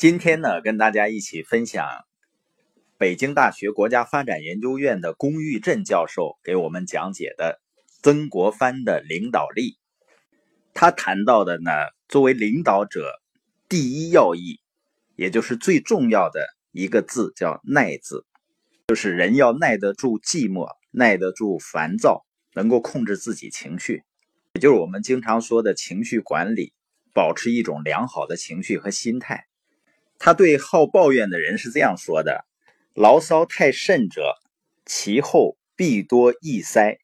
今天呢，跟大家一起分享北京大学国家发展研究院的龚玉振教授给我们讲解的曾国藩的领导力。他谈到的呢，作为领导者，第一要义，也就是最重要的一个字叫“耐”字，就是人要耐得住寂寞，耐得住烦躁，能够控制自己情绪，也就是我们经常说的情绪管理，保持一种良好的情绪和心态。他对好抱怨的人是这样说的：“牢骚太甚者，其后必多易塞。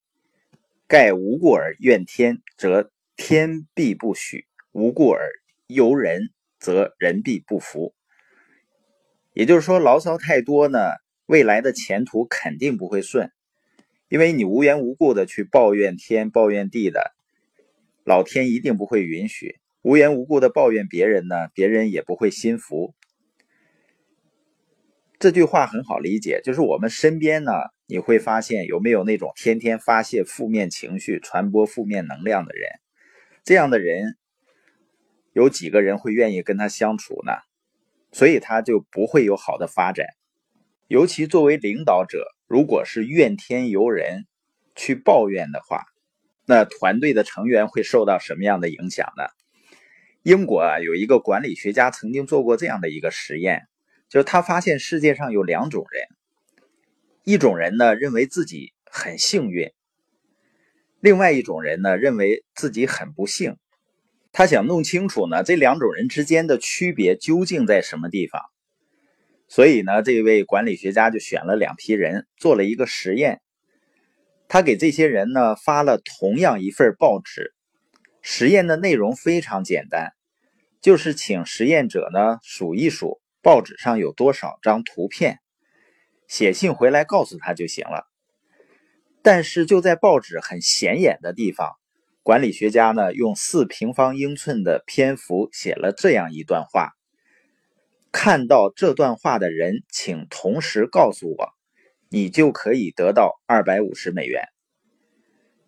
盖无故而怨天，则天必不许；无故而尤人，则人必不服。”也就是说，牢骚太多呢，未来的前途肯定不会顺，因为你无缘无故的去抱怨天、抱怨地的，老天一定不会允许；无缘无故的抱怨别人呢，别人也不会心服。这句话很好理解，就是我们身边呢，你会发现有没有那种天天发泄负面情绪、传播负面能量的人？这样的人，有几个人会愿意跟他相处呢？所以他就不会有好的发展。尤其作为领导者，如果是怨天尤人、去抱怨的话，那团队的成员会受到什么样的影响呢？英国啊，有一个管理学家曾经做过这样的一个实验。就是他发现世界上有两种人，一种人呢认为自己很幸运，另外一种人呢认为自己很不幸。他想弄清楚呢这两种人之间的区别究竟在什么地方，所以呢这位管理学家就选了两批人做了一个实验。他给这些人呢发了同样一份报纸，实验的内容非常简单，就是请实验者呢数一数。报纸上有多少张图片？写信回来告诉他就行了。但是就在报纸很显眼的地方，管理学家呢用四平方英寸的篇幅写了这样一段话：看到这段话的人，请同时告诉我，你就可以得到二百五十美元。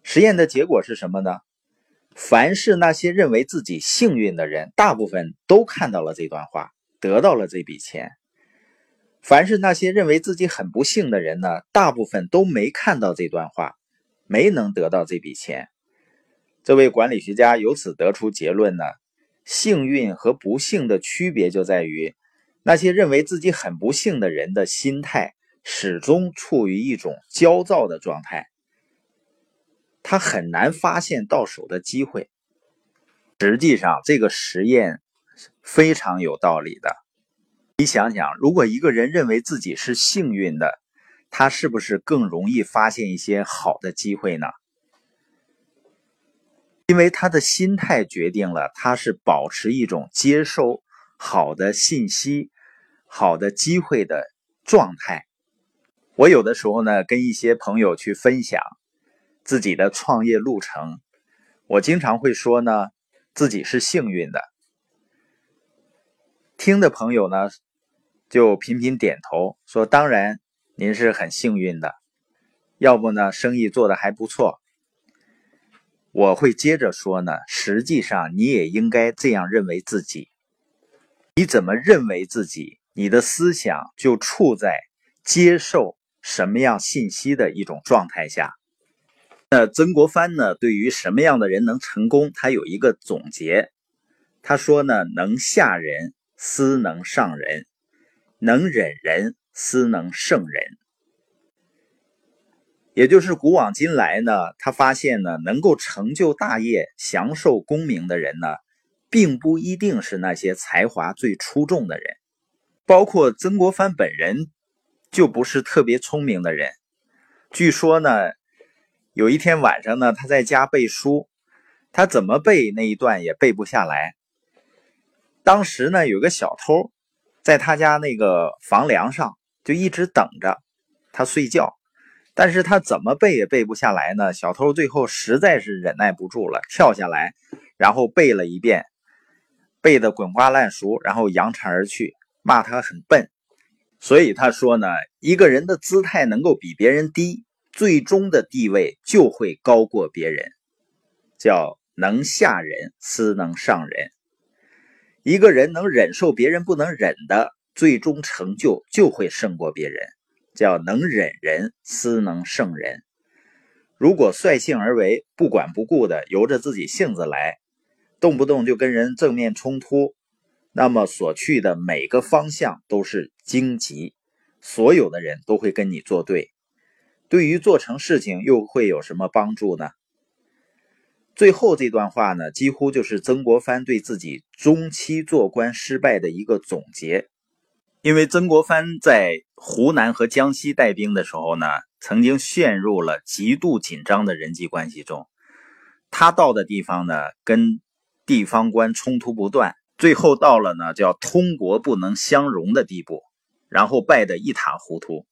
实验的结果是什么呢？凡是那些认为自己幸运的人，大部分都看到了这段话。得到了这笔钱。凡是那些认为自己很不幸的人呢，大部分都没看到这段话，没能得到这笔钱。这位管理学家由此得出结论呢：幸运和不幸的区别就在于，那些认为自己很不幸的人的心态始终处于一种焦躁的状态，他很难发现到手的机会。实际上，这个实验。非常有道理的。你想想，如果一个人认为自己是幸运的，他是不是更容易发现一些好的机会呢？因为他的心态决定了他是保持一种接受好的信息、好的机会的状态。我有的时候呢，跟一些朋友去分享自己的创业路程，我经常会说呢，自己是幸运的。听的朋友呢，就频频点头说：“当然，您是很幸运的。要不呢，生意做的还不错。”我会接着说呢，实际上你也应该这样认为自己。你怎么认为自己，你的思想就处在接受什么样信息的一种状态下。那曾国藩呢，对于什么样的人能成功，他有一个总结。他说呢，能下人。斯能上人，能忍人，斯能胜人。也就是古往今来呢，他发现呢，能够成就大业、享受功名的人呢，并不一定是那些才华最出众的人。包括曾国藩本人，就不是特别聪明的人。据说呢，有一天晚上呢，他在家背书，他怎么背那一段也背不下来。当时呢，有个小偷，在他家那个房梁上就一直等着他睡觉，但是他怎么背也背不下来呢？小偷最后实在是忍耐不住了，跳下来，然后背了一遍，背得滚瓜烂熟，然后扬长而去，骂他很笨。所以他说呢，一个人的姿态能够比别人低，最终的地位就会高过别人，叫能下人，斯能上人。一个人能忍受别人不能忍的，最终成就就会胜过别人。叫能忍人，斯能胜人。如果率性而为，不管不顾的由着自己性子来，动不动就跟人正面冲突，那么所去的每个方向都是荆棘，所有的人都会跟你作对。对于做成事情又会有什么帮助呢？最后这段话呢，几乎就是曾国藩对自己中期做官失败的一个总结。因为曾国藩在湖南和江西带兵的时候呢，曾经陷入了极度紧张的人际关系中。他到的地方呢，跟地方官冲突不断，最后到了呢叫通国不能相容的地步，然后败得一塌糊涂，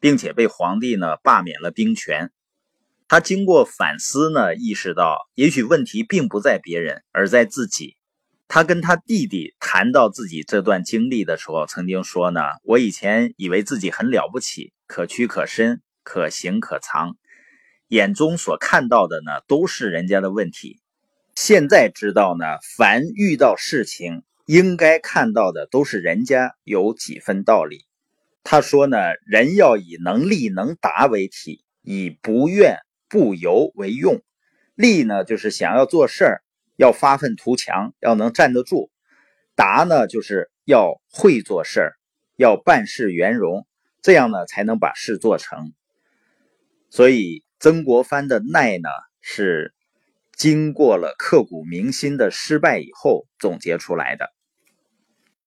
并且被皇帝呢罢免了兵权。他经过反思呢，意识到也许问题并不在别人，而在自己。他跟他弟弟谈到自己这段经历的时候，曾经说呢：“我以前以为自己很了不起，可屈可伸，可行可藏，眼中所看到的呢都是人家的问题。现在知道呢，凡遇到事情，应该看到的都是人家有几分道理。”他说呢：“人要以能力能达为体，以不怨不尤为用。力呢，就是想要做事儿。”要发愤图强，要能站得住。达呢，就是要会做事儿，要办事圆融，这样呢才能把事做成。所以曾国藩的耐呢，是经过了刻骨铭心的失败以后总结出来的。